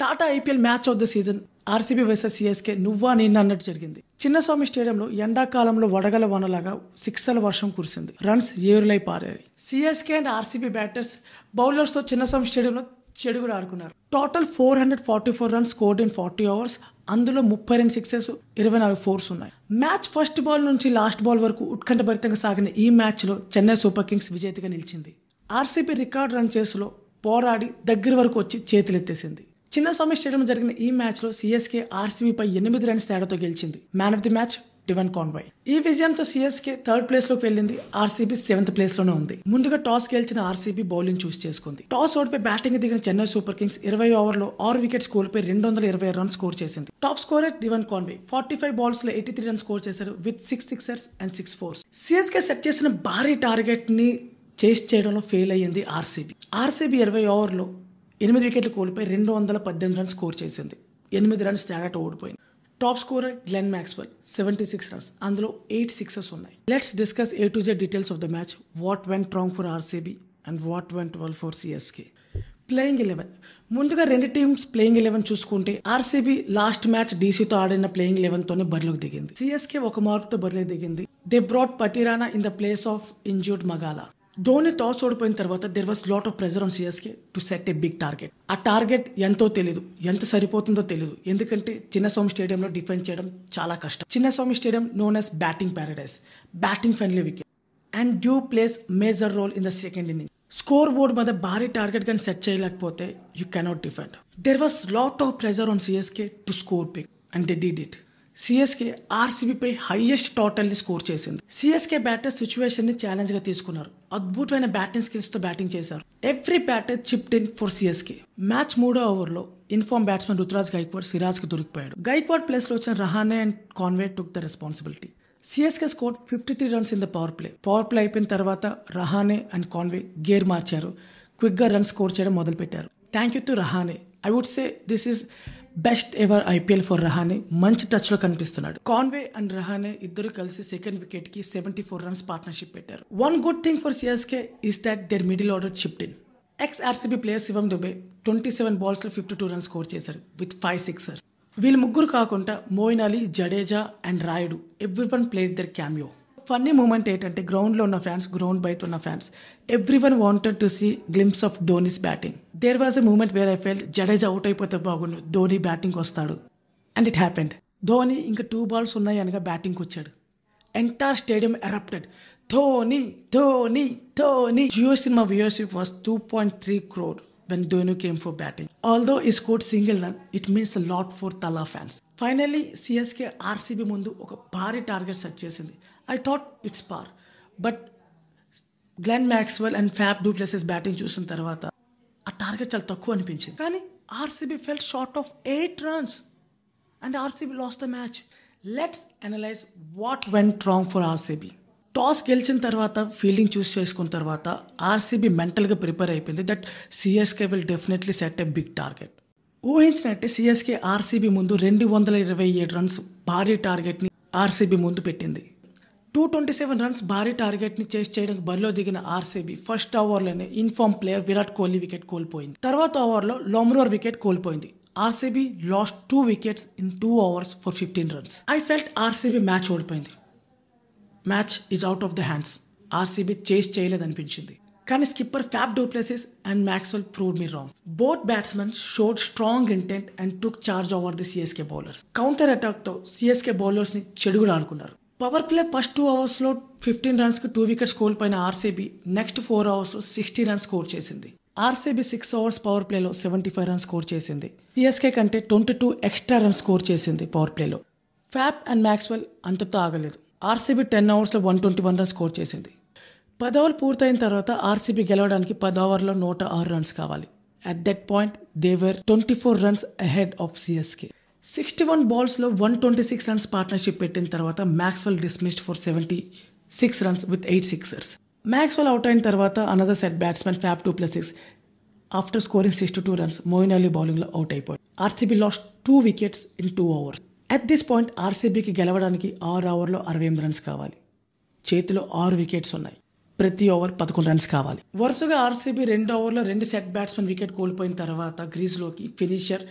Tata IPL match of the season RCB versus CSK నువ్వా నిన్న అన్నట్టు జరిగింది. చిన్నస్వామి స్టేడియంలో ఎండాకాలంలో వడగల వనలాగా సిక్సల వర్షం కురిసింది. రన్స్ ఏరులై పారాయి. సిఎస్కే అండ్ ఆర్సీబీ బ్యాటర్స్ బౌలర్స్తో చిన్నస్వామి స్టేడియంలో చెడుగుడు ఆడుకున్నారు. Total four hundred forty four runs scored in forty overs అందులో ముప్పై రెండు సిక్సెస్ ఇరవై నాలుగు ఫోర్స్ ఉన్నాయి. మ్యాచ్ ఫస్ట్ బాల్ నుంచి లాస్ట్ బాల్ వరకు ఉత్కంఠభరితంగా సాగిన ఈ మ్యాచ్లో చెన్నై సూపర్ కింగ్స్ విజేతగా నిలిచింది. ఆర్సీబీ రికార్డ్ రన్ చేసులో పోరాడి దగ్గర వరకు వచ్చి చేతులెత్తేసింది. చిన్నస్వామి స్టేడియం జరిగిన ఈ మ్యాచ్లో సిఎస్కే ఆర్సీబీపై ఎనిమిది రన్స్ తేడాతో గెలిచింది. Man of the match Devon Conway ఈ విజయంతో సిఎస్కే థర్డ్ ప్లేస్లోకి వెళ్ళింది. ఆర్సీబీ సెవెంత్ ప్లేస్లోనే ఉంది. ముందుగా టాస్ గెలిచిన ఆర్సీబీ బౌలింగ్ చూస్ చేసుకుంది. టాస్ ఓడిపై బ్యాటింగ్ దిగిన చెన్నై సూపర్ కింగ్స్ ఇరవై ఓవర్లో ఆరు వికెట్స్ కోల్పోయి రెండు వందల ఇరవై రన్స్ స్కోర్ చేసింది. Top scorer Devon Conway forty five బాల్స్లో eighty three runs score చేశారు with six sixers and six fours CSK set చేసిన భారీ టార్గెట్ని చేస్ చేయడంలో ఫెయిల్ అయ్యింది ఆర్సీబీ. ఆర్సీబీ ఇరవై ఓవర్లో ఎనిమిది వికెట్లు కోల్పోయి రెండు వందల పద్దెనిమిది రన్స్ స్కోర్ చేసింది. ఎనిమిది రన్స్ తేడాట ఓడిపోయింది. Top scorer Glenn Maxwell seventy six runs అందులో ఎయిట్ సిక్సెస్ ఉన్నాయి. Let's discuss A to Z details of the match what went wrong for RCB and what went well for CSK playing eleven ముందుగా రెండు teams playing eleven చూసుకుంటే RCB last match డీసీతో ఆడిన playing eleven తోనే బరిలోకి దిగింది. CSK ఒక మార్పుతో బరిలోకి దిగింది. They brought Pathirana in the place of injured Magala Dhoni toss ఓడిపోయిన తర్వాత there was lot of pressure on CSK to set a big target ఆ టార్గెట్ ఎంతో తెలియదు ఎంత సరిపోతుందో తెలియదు ఎందుకంటే చిన్నస్వామి స్టేడియంలో డిఫెండ్ చేయడం చాలా కష్టం. Chinnaswamy stadium known as batting paradise batting friendly wicket and dew plays major role in the second inning score board మీద భారీ టార్గెట్ కానీ సెట్ చేయలేకపోతే you cannot defend there was lot of pressure on CSK to score big and they did it CSK ఆర్సీబీపై highest టోటల్ని score చేసింది. CSK batter సిచ్యువేషన్ని ఛాలెంజ్గా తీసుకున్నారు. అద్భుతమైన బ్యాటింగ్ స్కిల్స్తో బ్యాటింగ్ చేశారు. Every batter chipped in for CSK match మూడో ఓవర్లో ఇన్ఫార్మ్ బ్యాట్స్మెన్ రుతురాజ్ గైక్వాడ్ సిరాజ్కి దొరికిపోయాడు. గైక్వాడ్ ప్లేస్లో వచ్చిన Rahane and Conway took the responsibility CSK score fifty three runs in the power play power play అయిపోయిన తర్వాత రహానే అండ్ కాన్వే గేర్ మార్చారు. క్విక్గా రన్ స్కోర్ చేయడం మొదలుపెట్టారు. Thank you to Rahane I would say this is best ever IPL for Rahane మంచి టచ్లో కనిపిస్తున్నాడు Conway and Rahane ఇద్దరు కలిసి సెకండ్ వికెట్కి సెవెంటీ ఫోర్ రన్స్ పార్ట్నర్షిప్ పెట్టారు one good thing for CSK is that their middle order shift in ex RCB player Shivam Dube twenty seven బాల్స్లో fifty two runs score చేశారు with five sixers వీళ్ళు ముగ్గురు కాకుండా Moeen Ali Jadeja and Rayudu every one played their cameo funny moment ఏంటంటే గ్రౌండ్లో ఉన్న fans ground బయట ఉన్న fans everyone wanted to see glimpse of Dhoni's batting there was a moment where I felt Jadeja out అయిపోతే బాగుండు. Dhoni batting వస్తాడు and it happened Dhoni ఇంకా two balls ఉన్నాయి అనగా బ్యాటింగ్ వచ్చాడు. Entire stadium erupted Dhoni Dhoni Dhoni. Jio Cinema viewership was two point three crore when Dhoni came for batting although ఈ score single run it means lot for Thala fans finally CSK RCB ముందు ఒక భారీ target set చేసింది. I thought it's par but Glenn Maxwell and Faf du Plessis batting చూసిన తర్వాత target చాలా తక్కువ అనిపించింది. కానీ RCB felt short of eight runs and RCB loss the match let's analyze what went wrong for RCB toss గెలిచిన తర్వాత fielding చూస్ చేసుకున్న తర్వాత ఆర్సీబీ మెంటల్గా ప్రిపేర్ అయిపోయింది that CSK will definitely set a big target ఊహించినట్టే CSK RCB ముందు రెండు వందల ఇరవై ఏడు రన్స్ భారీ టార్గెట్ని ఆర్సీబీ ముందు పెట్టింది. టూ ట్వంటీ సెవెన్ రన్స్ భారీ టార్గెట్ని చేసి చేయడానికి బరిలో దిగిన ఆర్సీబీ ఫస్ట్ ఓవర్లోనే in form player Virat Kohli wicket కోల్పోయింది. తర్వాత ఓవర్లో లోమ్రోర్ వికెట్ కోల్పోయింది. RCB lost two wickets in two overs for fifteen runs. I felt RCB match ఓడిపోయింది. Match is out of the hands. RCB chase చేయలేదనిపించింది. కానీ skipper Faf du Plessis and Maxwell prove me wrong. Both batsmen showed strong intent and took charge over the CSK bowlers. Counter అటాక్తో CSK బౌలర్స్ని చెడుగులు ఆడుకున్నారు power play first two అవర్స్లో fifteen రన్స్కి two wickets కోల్పోయిన RCB next four అవర్స్లో sixty runs score చేసింది. RCB six overs power ప్లేలో seventy five runs score చేసింది. సిఎస్కే కంటే twenty two extra runs score చేసింది పవర్ ప్లేలో. ఫ్యాప్ అండ్ మ్యాక్స్వెల్ అంతతో ఆగలేదు. ఆర్సీబీ టెన్ అవర్స్లో one twenty one runs score చేసింది. పది ఓవర్లు పూర్తయిన తర్వాత ఆర్సీబీ గెలవడానికి పది ఓవర్లో నూట ఆరు రన్స్ కావాలి. At that point they were twenty four runs ahead of CSK sixty one బాల్స్లో one twenty six runs partnership పెట్టిన తర్వాత Maxwell dismissed for seventy six runs with eight sixers Maxwell out అయిన తర్వాత another set batsmen Faf two plus six after scoring sixty two runs Moeen Ali బౌలింగ్లో out అయిపోయాడు. RCB lost two wickets in two overs at this point ఆర్సీబీకి గెలవడానికి ఆరు ఓవర్లో అరవై ఎనిమిది runs కావాలి. చేతిలో ఆరు వికెట్స్ ఉన్నాయి. ప్రతి ఓవర్ పదకొండు రన్స్ కావాలి. వరుసగా ఆర్సీబీ రెండు ఓవర్లో రెండు సెట్ బ్యాట్స్మెన్ వికెట్ కోల్పోయిన తర్వాత గ్రీజ్లోకి ఫినిషర్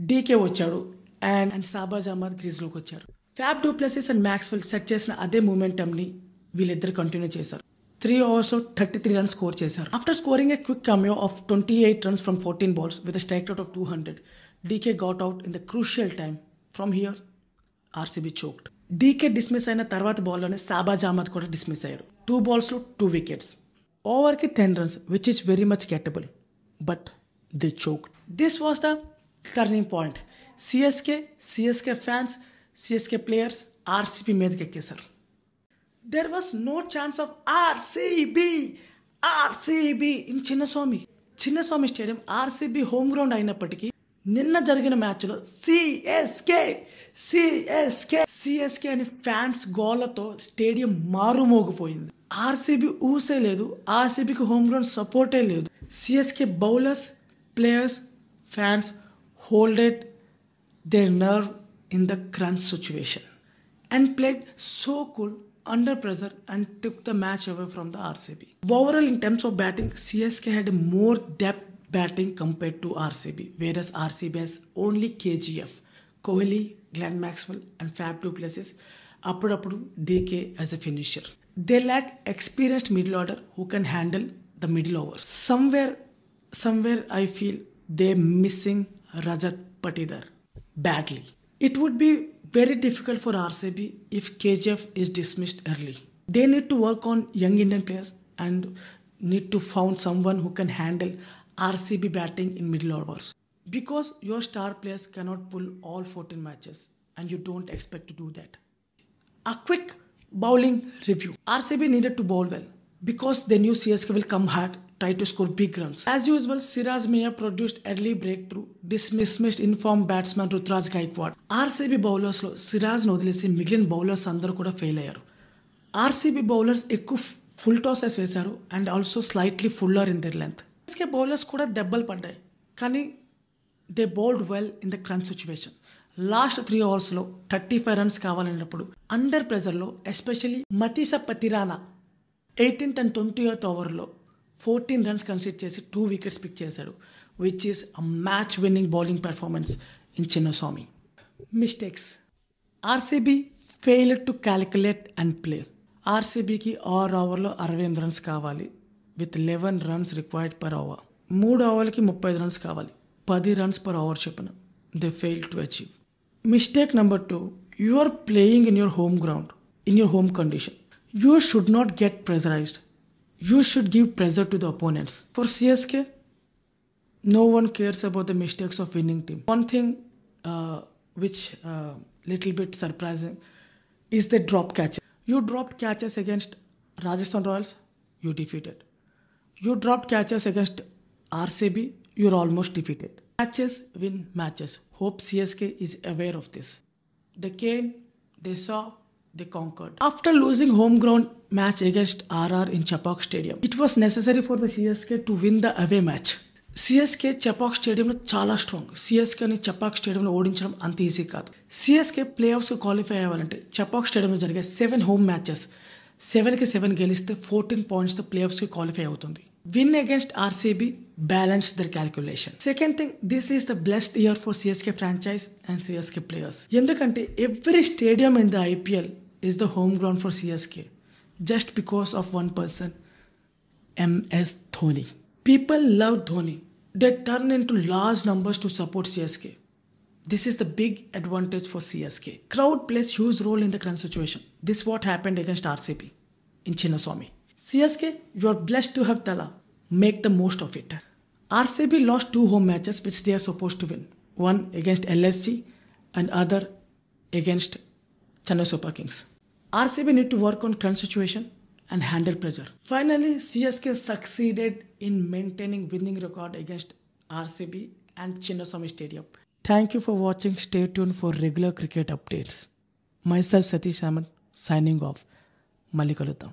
డీకే వచ్చాడు అండ్ అండ్ సాబాజ్ అహ్మద్ క్రీజ్లోకి వచ్చారు. Faf du Plessis and Maxwell set చేసిన అదే మూమెంటమ్ని వీళ్ళిద్దరు కంటిన్యూ చేశారు. త్రీ ఓవర్స్లో థర్టీ త్రీ రన్స్ స్కోర్ చేశారు. After scoring a quick cameo of twenty eight runs from fourteen balls with strike out of two hundred DK got out in the crucial time from here RCB choked DK dismiss అయిన తర్వాత బాల్లోనే సాబాజ్ అహ్మద్ కూడా dismiss అయ్యాడు. Two బాల్స్లో two wickets ఓవర్కి ten runs which is very much gettable but they choke this was the turning point CSK CSK fans CSK players RCB మీదకి ఎక్కేశారు there was no chance of RCB RCB in Chinnaswamy Chinnaswamy stadium RCB home ground అయినప్పటికీ నిన్న జరిగిన మ్యాచ్లో CSK CSK CSK అని fans గోలతో stadium మారుమోగిపోయింది. RCB ఊసే లేదు ఆర్సీబీకి హోమ్ గ్రౌండ్ సపోర్టే లేదు. CSK bowlers players fans holded their nerve in the crunch situation and played so cool under pressure and took the match away from the RCB. Overall, in terms of batting, CSK had more depth batting compared to RCB, whereas RCB has only KGF, Kohli, Glenn Maxwell, and Fab Duplessis, upper DK as a finisher. They lack experienced middle order who can handle the middle overs. Somewhere, somewhere I feel they're missing Rajat Patidar badly. It would be very difficult for RCB if KGF is dismissed early. They need to work on young Indian players and need to find someone who can handle RCB batting in middle overs. Because your star players cannot pull all 14 matches and you don't expect to do that. A quick bowling review. RCB needed to bowl well because they knew CSK will come hard, try to score big runs. As usual, Siraj Mia produced early breakthrough, dismissed informed batsman Rutraj Gaikwad. RCB బౌలర్స్లో సిరాజ్ను వదిలేసి మిగిలిన bowlers అందరూ కూడా fail అయ్యారు RCB bowlers ఎక్కువ full tosses వేశారు and also slightly fuller in the length CSK bowlers కూడా దెబ్బలు పడ్డాయి కానీ they bowled well in the crunch situation last three అవర్స్లో థర్టీ ఫైవ్ రన్స్ కావాలన్నప్పుడు under ప్రెజర్లో especially Matheesha Pathirana eighteenth and twenty eighth ఓవర్లో fourteen runs కన్సిడ్ చేసి two wickets pick చేశాడు which is a match winning bowling performance in Chinnaswamy mistakes RCB fail to calculate and play ఆర్సీబీకి ఆరు ఓవర్లో అరవై ఎనిమిది runs కావాలి with eleven runs required per over మూడు ఓవర్లకి ముప్పై ఐదు రన్స్ కావాలి పది రన్స్ పర్ ఓవర్ చెప్పిన. They fail to achieve mistake number two you are playing in your home ground in your home condition you should not get pressurized you should give pressure to the opponents. For CSK, no one cares about the mistakes of winning team. One thing uh, which uh, little bit surprising is the drop catches. You dropped catches against Rajasthan Royals, you defeated. You dropped catches against RCB, you're almost defeated. Matches win matches. Hope CSK is aware of this. They came, they saw, they conquered. After losing home ground match against rr in chapak stadium it was necessary for the csk to win the away match. CSK Chepauk స్టేడియంలో చాలా strong సిఎస్కేని Chepauk స్టేడియంలో ఓడించడం అంత easy కాదు. CSK play offs qualify అవ్వాలంటే చపాక్ స్టేడియంలో జరిగే seven home matches సెవెన్కి సెవెన్ గెలిస్తే ఫోర్టీన్ పాయింట్స్తో ప్లే ఆఫ్స్కి క్వాలిఫై అవుతుంది. Win against RCB balance the calculation second thing this is the blessed year for CSK franchise and CSK players ఎందుకంటే every stadium in the IPL is the home ground for CSK just because of one person, MS Dhoni. People love Dhoni. They turn into large numbers to support CSK. This is the big advantage for CSK. Crowd plays huge role in the current situation. This what happened against RCB in Chinnaswamy. CSK, you are blessed to have Tala. Make the most of it. RCB lost two home matches which they are supposed to win. One against LSG and other against Chennai Super Kings. RCB need to work on current situation and handle pressure. Finally, CSK succeeded in maintaining winning record against RCB and Chinnaswamy Stadium. Thank you for watching. Stay tuned for regular cricket updates. Myself Satish Saman signing off. Malikalutam.